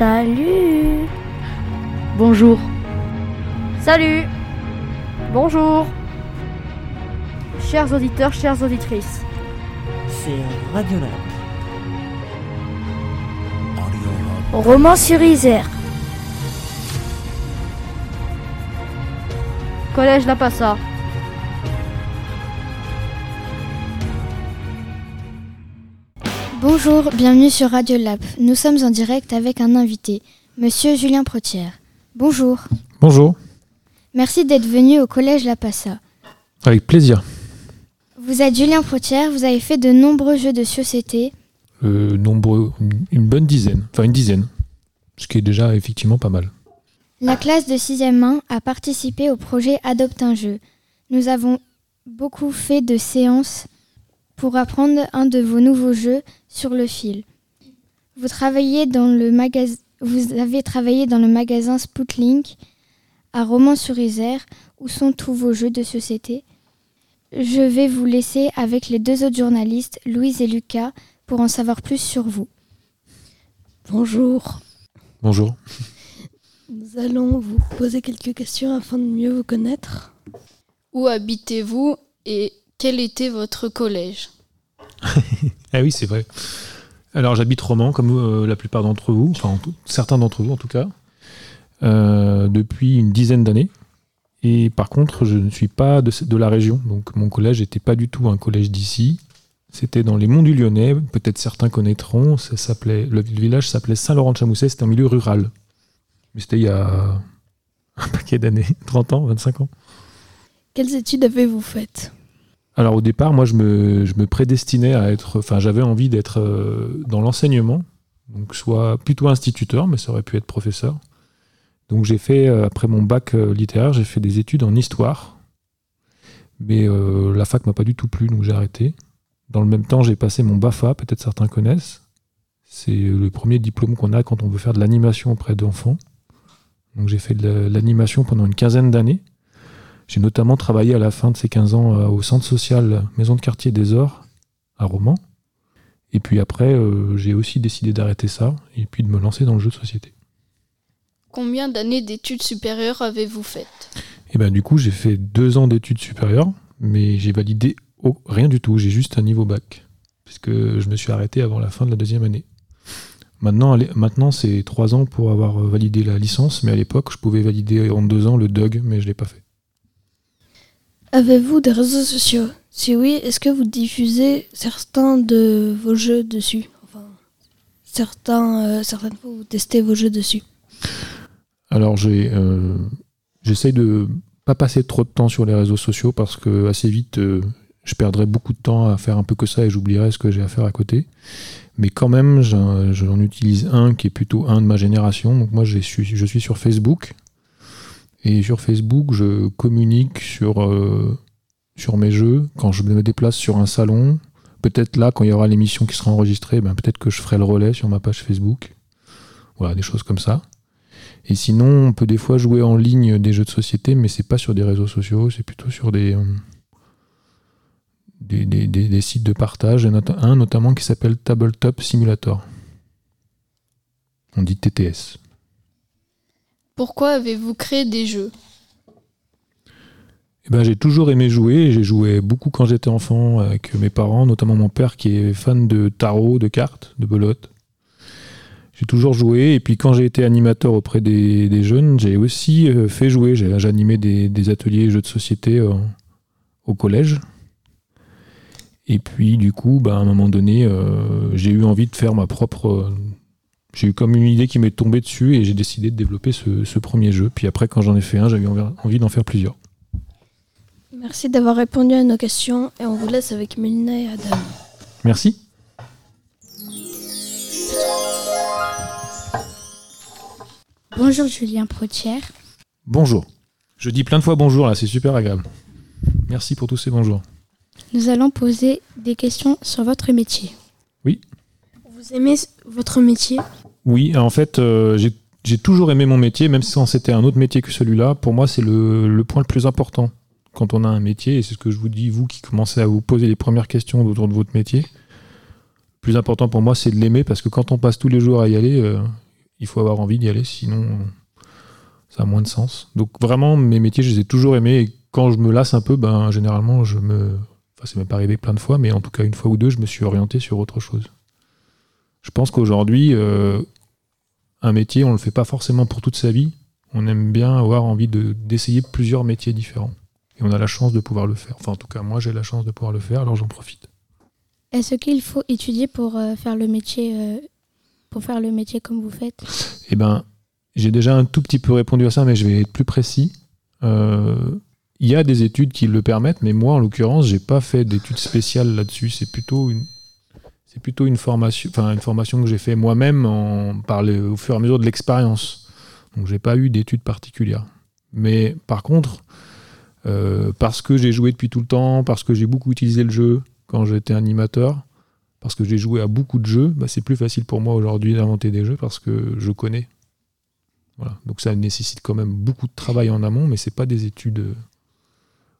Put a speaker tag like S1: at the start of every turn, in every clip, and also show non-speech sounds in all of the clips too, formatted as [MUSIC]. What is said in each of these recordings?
S1: Salut
S2: Bonjour. Salut Bonjour Chers auditeurs, chères auditrices,
S3: C'est Radiolab.
S1: Roman sur Isère.
S2: Collège La Passa.
S4: Bonjour, bienvenue sur Radio Lab. Nous sommes en direct avec un invité, Monsieur Julien Protière. Bonjour.
S5: Bonjour,
S4: Merci d'être venu au Collège La Passa.
S5: avec plaisir.
S4: Vous êtes Julien Protière, vous avez fait de nombreux jeux de société.
S5: Euh, nombreux, une- bonne dizaine, enfin une dizaine, ce qui est déjà effectivement pas mal.
S4: La classe de 6e 1 a participé au projet Adopte un jeu. Nous avons beaucoup fait de séances pour apprendre un de vos nouveaux jeux sur le fil. Vous, travaillez dans le magas- vous avez travaillé dans le magasin Spoutlink à Romans-sur-Isère où sont tous vos jeux de société. Je vais vous laisser avec les deux autres journalistes, Louise et Lucas, pour en savoir plus sur vous.
S6: Bonjour,
S5: Bonjour.
S6: nous allons vous poser quelques questions afin de mieux vous connaître.
S7: Où habitez-vous et quel était votre collège? [LAUGHS]
S5: Ah oui, c'est vrai. Alors j'habite Romans, comme euh, la plupart d'entre vous, enfin certains d'entre vous en tout cas, euh, depuis une dizaine d'années. Et par contre, je ne suis pas de la région, donc mon collège n'était pas du tout un collège d'ici. C'était dans les monts du Lyonnais, peut-être certains connaîtront, ça s'appelait, le village s'appelait Saint-Laurent-de-Chamousset, c'était un milieu rural. Mais c'était il y a un paquet d'années, [LAUGHS] 30 ans, 25 ans.
S6: Quelles études avez-vous faites?
S5: Alors au départ, moi je me, prédestinais à être, enfin j'avais envie d'être euh, dans l'enseignement, donc soit plutôt instituteur, mais ça aurait pu être professeur. Donc j'ai fait, euh, après mon bac euh, littéraire, j'ai fait des études en histoire, mais la fac m'a pas du tout plu, donc j'ai arrêté. Dans le même temps, j'ai passé mon BAFA, peut-être certains connaissent. C'est le premier diplôme qu'on a quand on veut faire de l'animation auprès d'enfants. Donc j'ai fait de la- l'animation pendant une quinzaine d'années. J'ai notamment travaillé à la fin de ces 15 ans euh, au centre social Maison de quartier des Ors à Romans. Et puis après, euh, j'ai aussi décidé d'arrêter ça et puis de me lancer dans le jeu de société.
S7: Combien d'années d'études supérieures avez-vous faites?
S5: Et ben du coup, j'ai fait deux ans d'études supérieures, mais j'ai validé rien du tout. J'ai juste un niveau bac, puisque je me suis arrêté avant la fin de la deuxième année. Maintenant, maintenant c'est trois ans pour avoir validé la licence, mais à l'époque, je pouvais valider en deux ans le DUG, mais je l'ai pas fait.
S6: Avez-vous des réseaux sociaux? Si oui, est-ce que vous diffusez certains de vos jeux dessus? Enfin, certains, euh, certaines vous testez vos jeux dessus.
S5: Alors j'ai, euh, j'essaye de pas passer trop de temps sur les réseaux sociaux parce que assez vite euh, je perdrais beaucoup de temps à faire un peu que ça et j'oublierais ce que j'ai à faire à côté. Mais quand même, j'en, j'en utilise un qui est plutôt un de ma génération. Donc moi, je suis, je suis sur Facebook et sur Facebook, je communique sur euh, sur mes jeux quand je me déplace sur un salon. Peut-être là, quand il y aura l'émission qui sera enregistrée, ben peut-être que je ferai le relais sur ma page Facebook. Voilà, des choses comme ça. Et sinon, on peut des fois jouer en ligne des jeux de société, mais c'est pas sur des réseaux sociaux, c'est plutôt sur des, euh, des, des- des- sites de partage. Il y en a un notamment qui s'appelle Tabletop Simulator. On dit TTS.
S7: Pourquoi avez-vous créé des jeux?
S5: Eh ben, j'ai toujours aimé jouer. J'ai joué beaucoup quand j'étais enfant avec mes parents, notamment mon père qui est fan de tarot, de cartes, de belote. J'ai toujours joué. Et puis quand j'ai été animateur auprès des, jeunes, j'ai aussi euh, fait jouer. J'ai animé des, des ateliers jeux de société euh, au collège. Et puis du coup, bah, à un moment donné, euh, j'ai eu envie de faire ma propre... j'ai eu comme une idée qui m'est tombée dessus et j'ai décidé de développer ce, ce premier jeu. Puis après, quand j'en ai fait un, j'ai eu envie envie d'en faire plusieurs.
S6: Merci d'avoir répondu à nos questions et on vous laisse avec Mélina et Adam.
S5: Merci.
S4: Bonjour Julien Protière.
S5: Bonjour. Je dis plein de fois bonjour là, c'est super agréable. Merci pour tous ces bonjours.
S4: Nous allons poser des questions sur votre métier.
S6: Vous aimez votre métier?
S5: Oui, en fait, euh, j'ai toujours aimé mon métier, même si c'était un autre métier que celui-là. Pour moi, c'est le, point le plus important quand on a un métier, et c'est ce que je vous dis, vous qui commencez à vous poser les premières questions autour de votre métier. Le plus important pour moi, c'est de l'aimer, parce que quand on passe tous les jours à y aller, euh, il faut avoir envie d'y aller, sinon ça a moins de sens. Donc vraiment, mes métiers, je les ai toujours aimés. Et quand je me lasse un peu, ben généralement, je me. C'est même pas arrivé plein de fois, mais en tout cas une fois ou deux, je me suis orienté sur autre chose. Je pense qu'aujourd'hui, euh, un métier, on le fait pas forcément pour toute sa vie. On aime bien avoir envie de, d'essayer plusieurs métiers différents. Et on a la chance de pouvoir le faire. Enfin, en tout cas, moi, j'ai la chance de pouvoir le faire, alors j'en profite.
S4: Est-ce qu'il faut étudier pour euh, faire le métier euh, pour faire le métier comme vous faites?
S5: Eh ben, j'ai déjà un tout petit peu répondu à ça, mais je vais être plus précis. Euh, Il y a des études qui le permettent, mais moi, en l'occurrence, j'ai pas fait d'études spéciales là-dessus. C'est plutôt une, c'est plutôt une formation, que j'ai fait moi-même au fur et à mesure de l'expérience. Donc, j'ai pas eu d'études particulières. Mais par contre, euh, parce que j'ai joué depuis tout le temps, parce que j'ai beaucoup utilisé le jeu quand j'étais animateur, parce que j'ai joué à beaucoup de jeux, bah, c'est plus facile pour moi aujourd'hui d'inventer des jeux parce que je connais. Voilà. Donc ça nécessite quand même beaucoup de travail en amont, mais c'est pas des études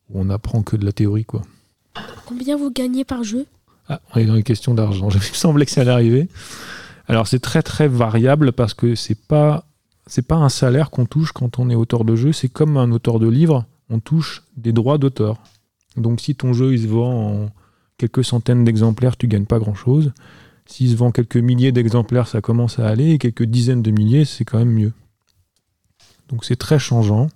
S5: où on apprend que de la théorie, quoi.
S1: Combien vous gagnez par jeu?
S5: Ah, on est dans les questions d'argent. [LAUGHS] Il me semblait que ça allait arriver. Alors c'est très très variable parce que c'est pas pas un salaire qu'on touche quand on est auteur de jeu. C'est comme un auteur de livre, on touche des droits d'auteur. Donc si ton jeu il se vend en quelques centaines d'exemplaires, tu gagnes pas grand chose. S'il se vend quelques milliers d'exemplaires, ça commence à aller. Et quelques dizaines de milliers, c'est quand même mieux. Donc c'est très changeant.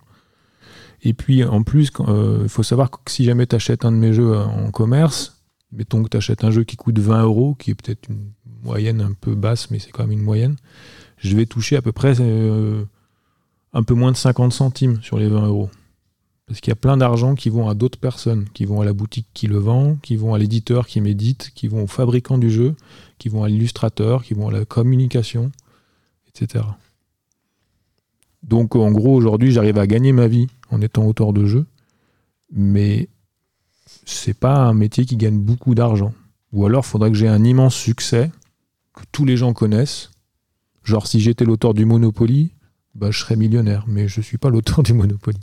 S5: Et puis en plus, euh, il faut savoir que si jamais tu achètes un de mes jeux en commerce, mettons que tu achètes un jeu qui coûte 20 euros, qui est peut-être une moyenne un peu basse, mais c'est quand même une moyenne, je vais toucher à peu près euh, un peu moins de 50 centimes sur les 20 euros. Parce qu'il y a plein d'argent qui vont à d'autres personnes, qui vont à la boutique qui le vend, qui vont à l'éditeur qui médite, qui vont au fabricant du jeu, qui vont à l'illustrateur, qui vont à la communication, etc. Donc en gros, aujourd'hui, j'arrive à gagner ma vie en étant auteur de jeu, mais c'est pas un métier qui gagne beaucoup d'argent. Ou alors, il faudrait que j'ai un immense succès, que tous les gens connaissent. Genre, si j'étais l'auteur du Monopoly, bah, je serais millionnaire, mais je suis pas l'auteur du Monopoly.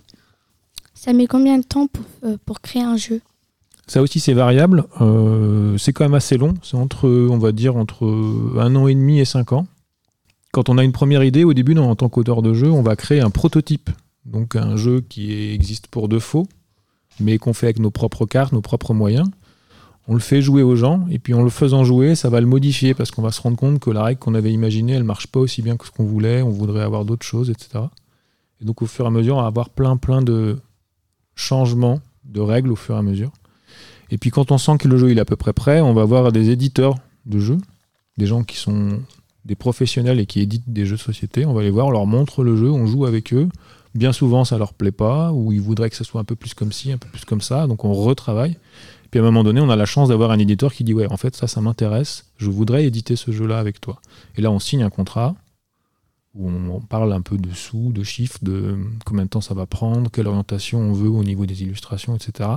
S4: Ça met combien de temps pour, euh, pour créer un jeu?
S5: Ça aussi, c'est variable. Euh, c'est quand même assez long. C'est entre, on va dire, entre un an et demi et cinq ans. Quand on a une première idée, au début, en tant qu'auteur de jeu, on va créer un prototype. Donc un jeu qui existe pour de faux, mais qu'on fait avec nos propres cartes, nos propres moyens. On le fait jouer aux gens, et puis en le faisant jouer, ça va le modifier, parce qu'on va se rendre compte que la règle qu'on avait imaginée, elle marche pas aussi bien que ce qu'on voulait, on voudrait avoir d'autres choses, etc. Et donc au fur et à mesure, on va avoir plein plein de changements de règles au fur et à mesure. Et puis quand on sent que le jeu il est à peu près prêt, on va voir des éditeurs de jeux, des gens qui sont des professionnels et qui éditent des jeux de société. On va les voir, on leur montre le jeu, on joue avec eux. Bien souvent, ça leur plaît pas, ou ils voudraient que ça soit un peu plus comme ci, un peu plus comme ça. Donc on retravaille. Puis à un moment donné, on a la chance d'avoir un éditeur qui dit ouais, en fait ça, ça m'intéresse. Je voudrais éditer ce jeu-là avec toi. Et là, on signe un contrat où on parle un peu de sous, de chiffres, de combien de temps ça va prendre, quelle orientation on veut au niveau des illustrations, etc.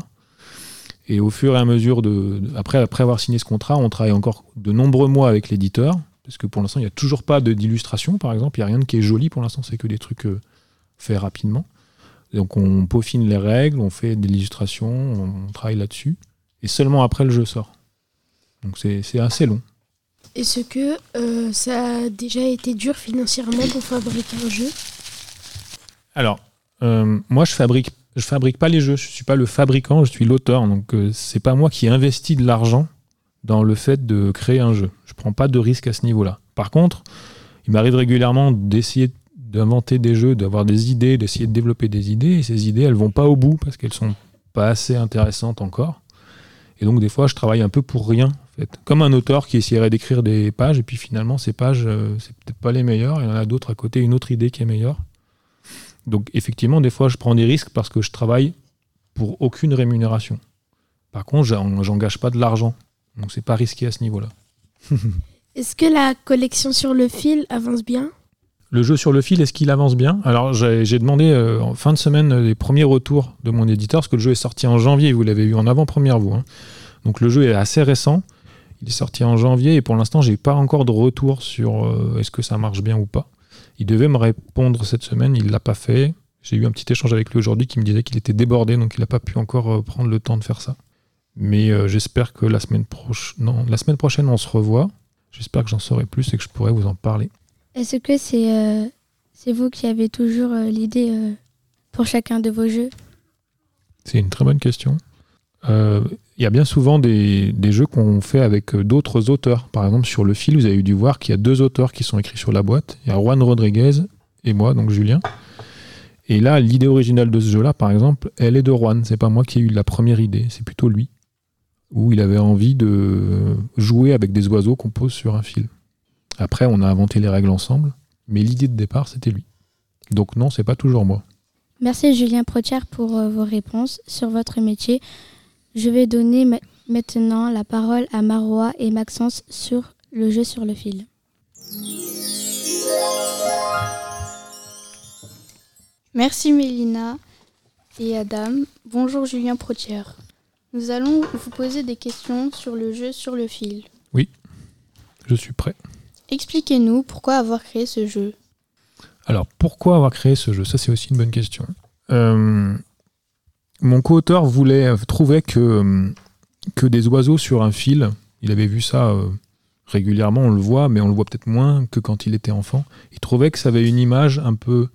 S5: Et au fur et à mesure de, après, avoir signé ce contrat, on travaille encore de nombreux mois avec l'éditeur, parce que pour l'instant, il n'y a toujours pas d'illustration, par exemple. Il n'y a rien de qui est joli pour l'instant, c'est que des trucs euh, faits rapidement. Donc on peaufine les règles, on fait de l'illustration, on travaille là-dessus. Et seulement après, le jeu sort. Donc c'est assez long.
S1: Est-ce que euh, ça a déjà été dur financièrement pour fabriquer un jeu?
S5: Alors, euh, moi, je fabrique, je fabrique pas les jeux. Je suis pas le fabricant, je suis l'auteur. Donc, euh, c'est pas moi qui investis de l'argent dans le fait de créer un jeu. Je prends pas de risque à ce niveau-là. Par contre, il m'arrive régulièrement d'essayer d'inventer des jeux, d'avoir des idées, d'essayer de développer des idées. Et ces idées, elles vont pas au bout parce qu'elles sont pas assez intéressantes encore. Et donc, des fois, je travaille un peu pour rien. Comme un auteur qui essaierait d'écrire des pages, et puis finalement, ces pages, euh, c'est peut-être pas les meilleures. Il y en a d'autres à côté, une autre idée qui est meilleure. Donc effectivement, des fois, je prends des risques parce que je travaille pour aucune rémunération. Par contre, j'en- j'engage pas de l'argent. Donc c'est pas risqué à ce niveau-là. [LAUGHS]
S1: Est-ce que la collection sur le fil avance bien?
S5: Le jeu sur le fil, est-ce qu'il avance bien? Alors j'ai demandé euh, en fin de semaine euh, les premiers retours de mon éditeur, parce que le jeu est sorti en janvier, vous l'avez eu en avant-première, vous. hein. Donc le jeu est assez récent. Il est sorti en janvier et pour l'instant, j'ai pas encore de retour sur euh, est-ce que ça marche bien ou pas. Il devait me répondre cette semaine, il l'a pas fait. J'ai eu un petit échange avec lui aujourd'hui qui me disait qu'il était débordé, donc il n'a pas pu encore prendre le temps de faire ça. Mais j'espère que la semaine, proche... non, la semaine prochaine, on se revoit. J'espère que j'en saurai plus et que je pourrai vous en parler.
S4: Est-ce que c'est euh, c'est vous qui avez toujours euh, l'idée euh, pour chacun de vos jeux?
S5: C'est une très bonne question. Il y a bien souvent des, jeux qu'on fait avec d'autres auteurs. Par exemple, sur le fil, vous avez dû voir qu'il y a deux auteurs qui sont écrits sur la boîte. Il y a Juan Rodriguez et moi, donc Julien. Et là, l'idée originale de ce jeu-là, par exemple, elle est de Juan. C'est pas moi qui ai eu la première idée, c'est plutôt lui. Où il avait envie de jouer avec des oiseaux qu'on pose sur un fil. Après, on a inventé les règles ensemble, mais l'idée de départ, c'était lui. Donc non, c'est pas toujours moi.
S4: Merci Julien Protière pour euh, vos réponses sur votre métier. Je vais donner ma- maintenant la parole à Marois et Maxence sur le jeu sur le fil.
S8: Merci Mélina et Adam. Bonjour Julien Protière. Nous allons vous poser des questions sur le jeu sur le fil.
S5: Je suis prêt.
S8: Expliquez-nous pourquoi avoir créé ce jeu.
S5: Alors, pourquoi avoir créé ce jeu? Ça, c'est aussi une bonne question. Euh, mon co-auteur voulait, euh, trouvait que, euh, que des oiseaux sur un fil, il avait vu ça régulièrement, on le voit, mais on le voit peut-être moins que quand il était enfant. Il trouvait que ça avait une image un peu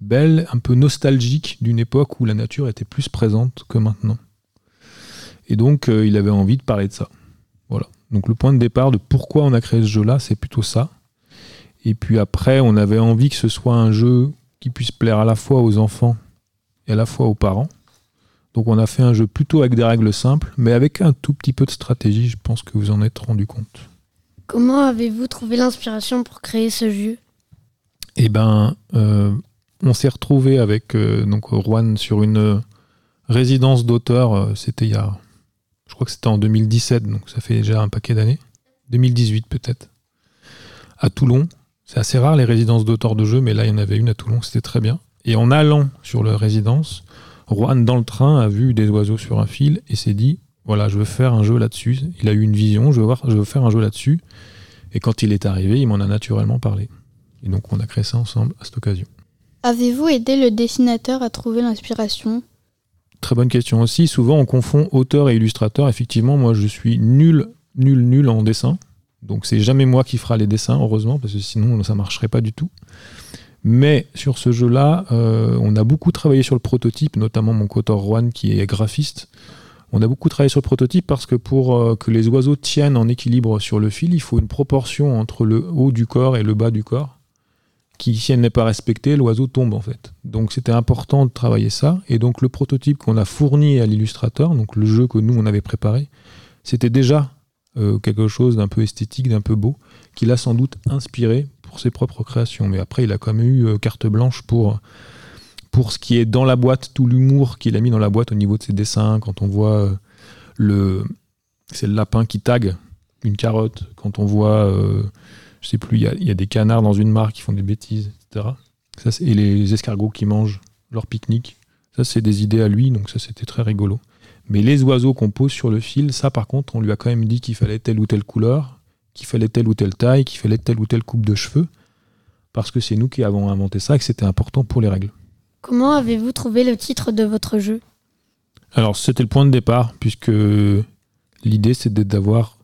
S5: belle, un peu nostalgique d'une époque où la nature était plus présente que maintenant. Et donc, il avait envie de parler de ça. Voilà. Donc, le point de départ de pourquoi on a créé ce jeu-là, c'est plutôt ça. Et puis après, on avait envie que ce soit un jeu qui puisse plaire à la fois aux enfants et à la fois aux parents. Donc on a fait un jeu plutôt avec des règles simples, mais avec un tout petit peu de stratégie, je pense que vous en êtes rendu compte.
S1: Comment avez-vous trouvé l'inspiration pour créer ce jeu?
S5: Et ben, euh, on s'est retrouvé avec euh, donc Juan sur une euh, résidence d'auteur, euh, c'était il y a, je crois que c'était en 2017, donc ça fait déjà un paquet d'années, 2018 peut-être, à Toulon. C'est assez rare les résidences d'auteurs de jeux, mais là il y en avait une à Toulon, c'était très bien. Et en allant sur la résidence, Juan dans le train a vu des oiseaux sur un fil et s'est dit voilà, je veux faire un jeu là-dessus. Il a eu une vision, je veux, je veux faire un jeu là-dessus. Et quand il est arrivé, il m'en a naturellement parlé. Et donc on a créé ça ensemble à cette occasion.
S8: Avez-vous aidé le dessinateur à trouver l'inspiration?
S5: Très bonne question aussi. Souvent on confond auteur et illustrateur. Effectivement, moi je suis nul, nul, nul en dessin. Donc c'est jamais moi qui fera les dessins, heureusement, parce que sinon ça marcherait pas du tout. Mais sur ce jeu-là, euh, on a beaucoup travaillé sur le prototype, notamment mon coauteur Juan qui est graphiste. On a beaucoup travaillé sur le prototype parce que pour euh, que les oiseaux tiennent en équilibre sur le fil, il faut une proportion entre le haut du corps et le bas du corps, qui si elle n'est pas respectée, l'oiseau tombe en fait. Donc c'était important de travailler ça. Et donc le prototype qu'on a fourni à l'illustrateur, donc le jeu que nous on avait préparé, c'était déjà euh, quelque chose d'un peu esthétique, d'un peu beau, qui l'a sans doute inspiré pour ses propres créations. Mais après, il a quand même eu euh, carte blanche pour, ce qui est dans la boîte, tout l'humour qu'il a mis dans la boîte au niveau de ses dessins, quand on voit euh, le. C'est le lapin qui tag une carotte, quand on voit. Je sais plus, il y a, il y a des canards dans une mare qui font des bêtises, etc. Ça, et les escargots qui mangent leur pique-nique. Ça, c'est des idées à lui, donc ça, c'était très rigolo. Mais les oiseaux qu'on pose sur le fil, ça, par contre, on lui a quand même dit qu'il fallait telle ou telle couleur, qu'il fallait telle ou telle taille, qu'il fallait telle ou telle coupe de cheveux, parce que c'est nous qui avons inventé ça et que c'était important pour les règles.
S1: Comment avez-vous trouvé le titre de votre jeu?
S5: Alors, c'était le point de départ, puisque l'idée, c'était d'avoir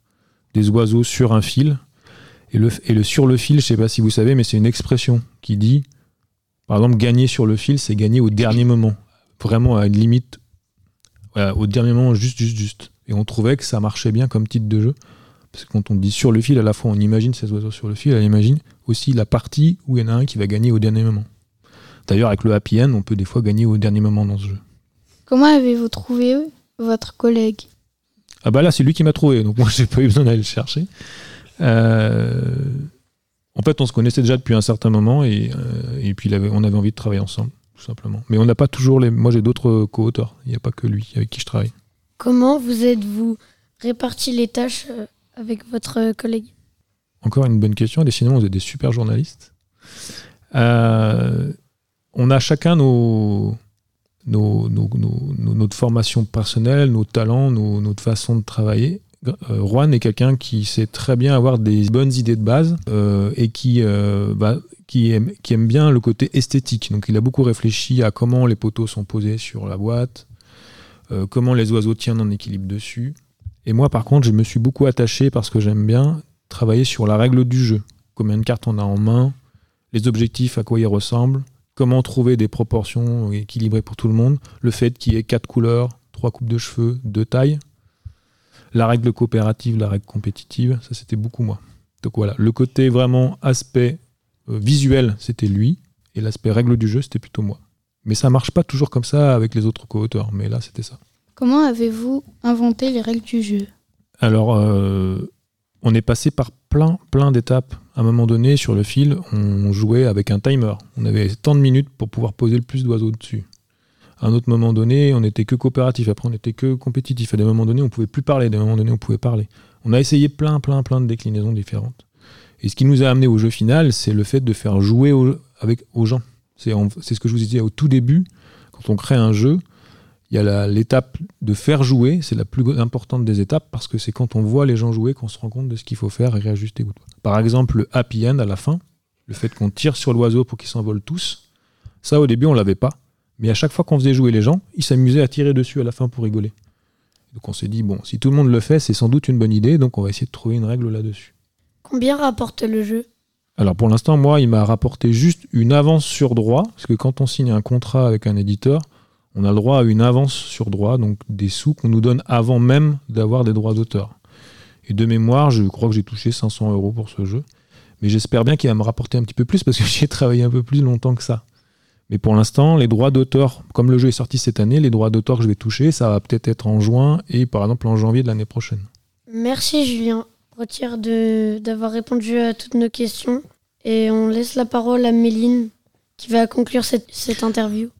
S5: des oiseaux sur un fil. Et le, et le sur le fil, je sais pas si vous savez, mais c'est une expression qui dit, par exemple, gagner sur le fil, c'est gagner au dernier moment. Vraiment à une limite, voilà, au dernier moment, juste, juste, juste. Et on trouvait que ça marchait bien comme titre de jeu. Parce que quand on dit sur le fil, à la fois on imagine ces oiseaux sur le fil, on imagine aussi la partie où il y en a un qui va gagner au dernier moment. D'ailleurs, avec le happy end, on peut des fois gagner au dernier moment dans ce jeu.
S8: Comment avez-vous trouvé votre collègue?
S5: Ah bah là, c'est lui qui m'a trouvé, donc [LAUGHS] moi j'ai pas eu besoin d'aller le chercher. Euh, En fait, on se connaissait déjà depuis un certain moment et, euh, et puis avait- on avait envie de travailler ensemble, tout simplement. Mais on n'a pas toujours les. Moi j'ai d'autres co-auteurs, il n'y a pas que lui avec qui je travaille.
S1: Comment vous êtes-vous réparti les tâches euh, avec votre collègue?
S5: Encore une bonne question, décidément, vous êtes des super journalistes. Euh, on a chacun nos, nos, nos- nos- nos- notre formation personnelle, nos talents, notre façon de travailler. Euh, Juan est quelqu'un qui sait très bien avoir des bonnes idées de base euh, et qui, euh, qui, aime, bien le côté esthétique. Donc il a beaucoup réfléchi à comment les poteaux sont posés sur la boîte, comment les oiseaux tiennent en équilibre dessus. Et moi par contre, je me suis beaucoup attaché parce que j'aime bien travailler sur la règle du jeu combien de cartes on a en main, les objectifs, à quoi ils ressemblent, comment trouver des proportions équilibrées pour tout le monde, le fait qu'il y ait quatre couleurs, trois coupes de cheveux, deux tailles, la règle coopérative, la règle compétitive, ça c'était beaucoup moi. Donc voilà, le côté vraiment aspect euh, visuel, c'était lui, et l'aspect règle du jeu, c'était plutôt moi. Mais ça marche pas toujours comme ça avec les autres co-auteurs, mais là c'était ça.
S8: Comment avez-vous inventé les règles du jeu?
S5: Alors, euh, on est passé par plein, plein d'étapes. À un moment donné, sur le fil, on jouait avec un timer. On avait tant de minutes pour pouvoir poser le plus d'oiseaux dessus. À un autre moment donné, on n'était que coopératif. Après, on n'était que compétitif. À des moments donnés, on pouvait plus parler. À des moments donnés, on pouvait parler. On a essayé plein, plein, plein de déclinaisons différentes. Et ce qui nous a amené au jeu final, c'est le fait de faire jouer aux gens. C'est ce que je vous disais au tout début. Quand on crée un jeu, il y a l'étape de faire jouer, c'est la plus importante des étapes parce que c'est quand on voit les gens jouer qu'on se rend compte de ce qu'il faut faire et réajuster. Par exemple, le happy end à la fin, le fait qu'on tire sur l'oiseau pour qu'ils s'envolent tous, ça au début on l'avait pas. Mais à chaque fois qu'on faisait jouer les gens, ils s'amusaient à tirer dessus à la fin pour rigoler. Donc on s'est dit, bon, si tout le monde le fait, c'est sans doute une bonne idée, donc on va essayer de trouver une règle là-dessus.
S1: Combien rapporte le jeu?
S5: Alors pour l'instant, moi, il m'a rapporté juste une avance sur droit, parce que quand on signe un contrat avec un éditeur, on a le droit à une avance sur droit, donc des sous qu'on nous donne avant même d'avoir des droits d'auteur. Et de mémoire, je crois que j'ai touché 500 euros pour ce jeu. Mais j'espère bien qu'il va me rapporter un petit peu plus parce que [LAUGHS] j'ai travaillé un peu plus longtemps que ça. Mais pour l'instant, les droits d'auteur, comme le jeu est sorti cette année, les droits d'auteur que je vais toucher, ça va peut-être être en juin et par exemple en janvier de l'année prochaine.
S1: Merci Julien. Retire d'avoir répondu à toutes nos questions. Et on laisse la parole à Méline qui va conclure cette interview.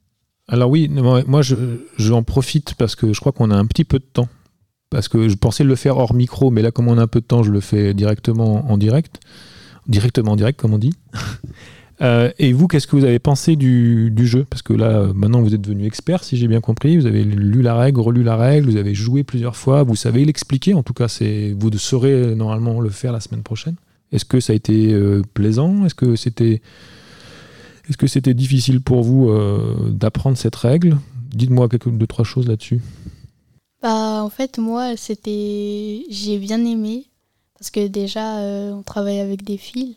S5: Alors oui, moi je, en profite parce que je crois qu'on a un petit peu de temps. Parce que je pensais le faire hors micro, mais là comme on a un peu de temps, je le fais directement en direct. Directement en direct, comme on dit. [LAUGHS] Euh, et vous, qu'est-ce que vous avez pensé du, jeu? Parce que là, maintenant, vous êtes devenu expert, si j'ai bien compris. Vous avez lu la règle, relu la règle, vous avez joué plusieurs fois, vous savez l'expliquer. En tout cas, vous saurez normalement le faire la semaine prochaine. Est-ce que ça a été euh, plaisant? Est-ce que c'était est-ce que c'était difficile pour vous euh, d'apprendre cette règle? Dites-moi quelques deux trois choses là-dessus.
S8: Bah en fait moi c'était j'ai bien aimé parce que déjà euh, on travaille avec des fils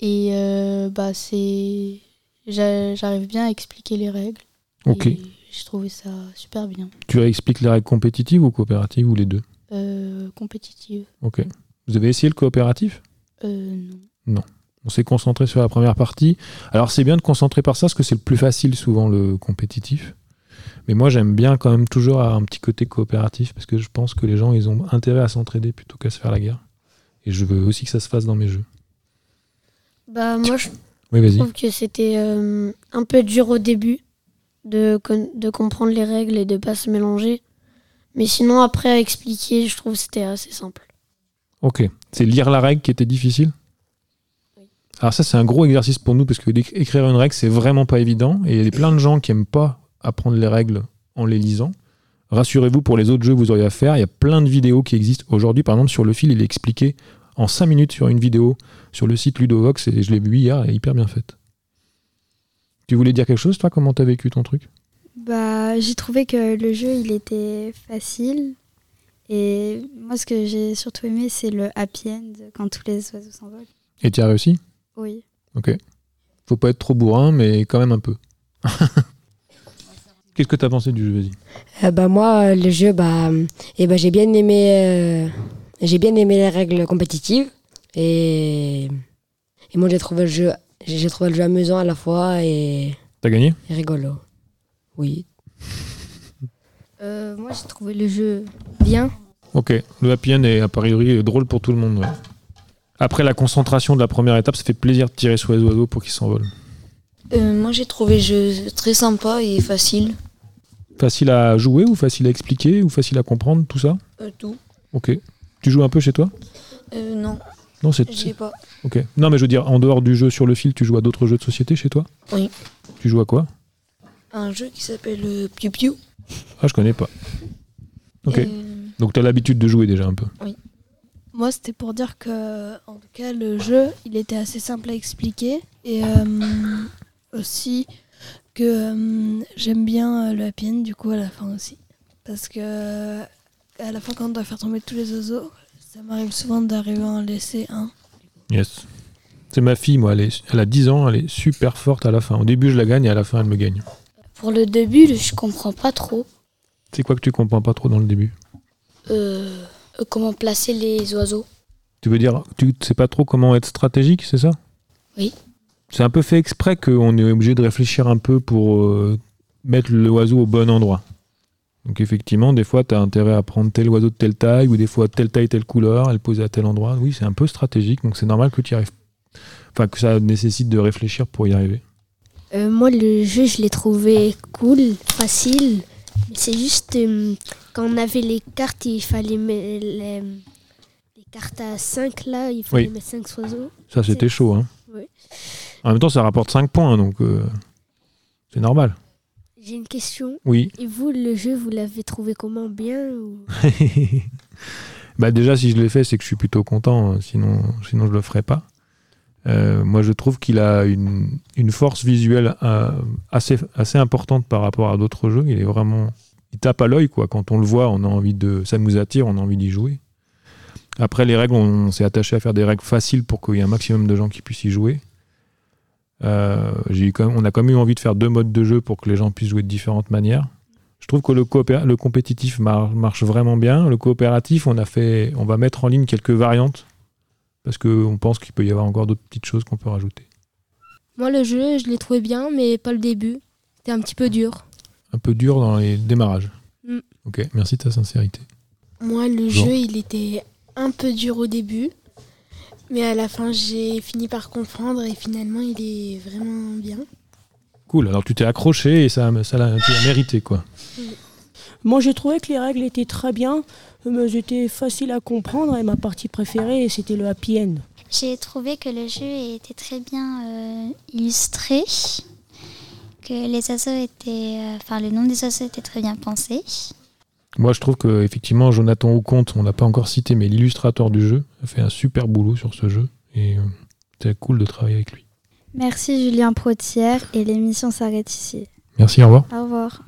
S8: et euh, bah c'est j'arrive bien à expliquer les règles.
S5: Ok.
S8: J'ai trouvé ça super bien.
S5: Tu expliques les règles compétitives ou coopératives ou les deux?
S8: Compétitives.
S5: Ok. Vous avez essayé le coopératif?
S8: Non.
S5: Non. On s'est concentré sur la première partie. Alors c'est bien de concentrer par ça parce que c'est le plus facile souvent le compétitif. Mais moi j'aime bien quand même toujours avoir un petit côté coopératif parce que je pense que les gens ils ont intérêt à s'entraider plutôt qu'à se faire la guerre. Et je veux aussi que ça se fasse dans mes jeux.
S1: Bah moi je
S5: oui,
S1: trouve que c'était euh, un peu dur au début de, de comprendre les règles et de pas se mélanger. Mais sinon après à expliquer je trouve que c'était assez simple.
S5: Ok. C'est lire la règle qui était difficile? Alors ça, c'est un gros exercice pour nous parce que écrire une règle, c'est vraiment pas évident. Et il y a plein de gens qui aiment pas apprendre les règles en les lisant. Rassurez-vous, pour les autres jeux que vous auriez à faire, il y a plein de vidéos qui existent aujourd'hui. Par exemple, sur le fil, il est expliqué en 5 minutes sur une vidéo sur le site Ludovox et je l'ai vu hier, elle est hyper bien faite. Tu voulais dire quelque chose, toi? Comment t'as vécu ton truc?
S4: Bah, j'ai trouvé que le jeu, il était facile. Et moi, ce que j'ai surtout aimé, c'est le happy end quand tous les oiseaux s'envolent.
S5: Et tu as réussi?
S4: Oui.
S5: Ok. Faut pas être trop bourrin, mais quand même un peu. [LAUGHS] Qu'est-ce que tu as pensé du jeu, vas-y
S9: euh, bah, Moi, le jeu, bah, eh ben, j'ai bien aimé euh, j'ai bien aimé les règles compétitives. Et, et moi, j'ai trouvé le jeu j'ai trouvé le jeu amusant à la fois et,
S5: T'as gagné?
S9: et rigolo. Oui. [LAUGHS]
S4: Euh, moi, j'ai trouvé le jeu bien.
S5: Ok. Le happy end est a priori drôle pour tout le monde. ouais. Après la concentration de la première étape, ça fait plaisir de tirer sur les oiseaux pour qu'ils s'envolent.
S10: Euh, moi j'ai trouvé le jeu très sympa et facile.
S5: Facile à jouer ou facile à expliquer ou facile à comprendre, tout ça?
S10: Euh, Tout.
S5: Ok. Tu joues un peu chez toi?
S10: Euh, Non.
S5: Non, c'est.
S10: Pas.
S5: Ok. Non, mais je veux dire, en dehors du jeu sur le fil, tu joues à d'autres jeux de société chez toi?
S10: Oui.
S5: Tu joues à quoi?
S10: Un jeu qui s'appelle euh, Piu Piu.
S5: Ah, je connais pas. Ok. Donc tu as l'habitude de jouer déjà un peu?
S10: Oui.
S6: Moi, c'était pour dire que, en tout cas, le jeu, il était assez simple à expliquer. Et euh, aussi que euh, j'aime bien euh, le happy end, du coup, à la fin aussi. Parce que, à la fin, quand on doit faire tomber tous les oiseaux, ça m'arrive souvent d'arriver à en laisser un.
S5: Yes. C'est ma fille, moi, elle, est- elle a 10 ans, elle est super forte à la fin. Au début, je la gagne et à la fin, elle me gagne.
S11: Pour le début, je comprends pas trop
S5: C'est quoi que tu comprends pas trop dans le début?
S11: Euh, euh, comment placer les oiseaux.
S5: Tu veux dire, tu sais pas trop comment être stratégique, c'est ça?
S11: Oui.
S5: C'est un peu fait exprès qu'on est obligé de réfléchir un peu pour euh, mettre l'oiseau au bon endroit. Donc effectivement, des fois, tu as intérêt à prendre tel oiseau de telle taille, ou des fois telle taille, telle couleur, à le poser à tel endroit. Oui, c'est un peu stratégique, donc c'est normal que tu y arrives. Enfin, que ça nécessite de réfléchir pour y arriver.
S12: Euh, moi, le jeu, je l'ai trouvé cool, facile. C'est juste euh, quand on avait les cartes, il fallait mettre les, les cartes à 5 là, il fallait
S5: Oui.
S12: mettre 5 oiseaux.
S5: Ça, c'était chaud. Hein.
S12: Oui.
S5: En même temps, ça rapporte 5 points, donc euh, c'est normal.
S12: J'ai une question.
S5: Oui.
S12: Et vous, le jeu, vous l'avez trouvé comment Bien ou... [LAUGHS]
S5: bah déjà, si je l'ai fait, c'est que je suis plutôt content. hein, Sinon, sinon je le ferais pas. Euh, moi, je trouve qu'il a une, une force visuelle euh, assez, assez importante par rapport à d'autres jeux. Il est vraiment, il tape à l'œil quoi. Quand on le voit, on a envie de, ça nous attire, on a envie d'y jouer. Après, les règles, on, s'est attaché à faire des règles faciles pour qu'il y ait un maximum de gens qui puissent y jouer. Euh, j'ai eu quand même- on a quand même eu envie de faire deux modes de jeu pour que les gens puissent jouer de différentes manières. Je trouve que le, le compétitif mar- marche vraiment bien. Le coopératif, on, a fait, on va mettre en ligne quelques variantes parce qu'on pense qu'il peut y avoir encore d'autres petites choses qu'on peut rajouter.
S13: Moi, le jeu, je l'ai trouvé bien, mais pas le début. C'était un petit peu dur.
S5: Un peu dur dans les démarrages.
S13: Mm.
S5: Ok, merci de ta sincérité.
S14: Moi, le jeu, il était un peu dur au début. Mais à la fin, j'ai fini par comprendre et finalement, il est vraiment bien.
S5: Cool, alors tu t'es accroché et ça, ça l'a, tu l'as mérité quoi.
S15: Moi, j'ai trouvé que les règles étaient très bien, mais elles étaient faciles à comprendre et ma partie préférée, c'était le happy end.
S16: J'ai trouvé que le jeu était très bien euh, illustré, que les oiseaux étaient, euh, enfin le nom des oiseaux était très bien pensé.
S5: Moi je trouve que effectivement Jonathan Ouconte, on l'a pas encore cité, mais l'illustrateur du jeu a fait un super boulot sur ce jeu et euh, c'était cool de travailler avec lui.
S4: Merci Julien Protière et l'émission s'arrête ici.
S5: Merci, au revoir.
S4: Au revoir.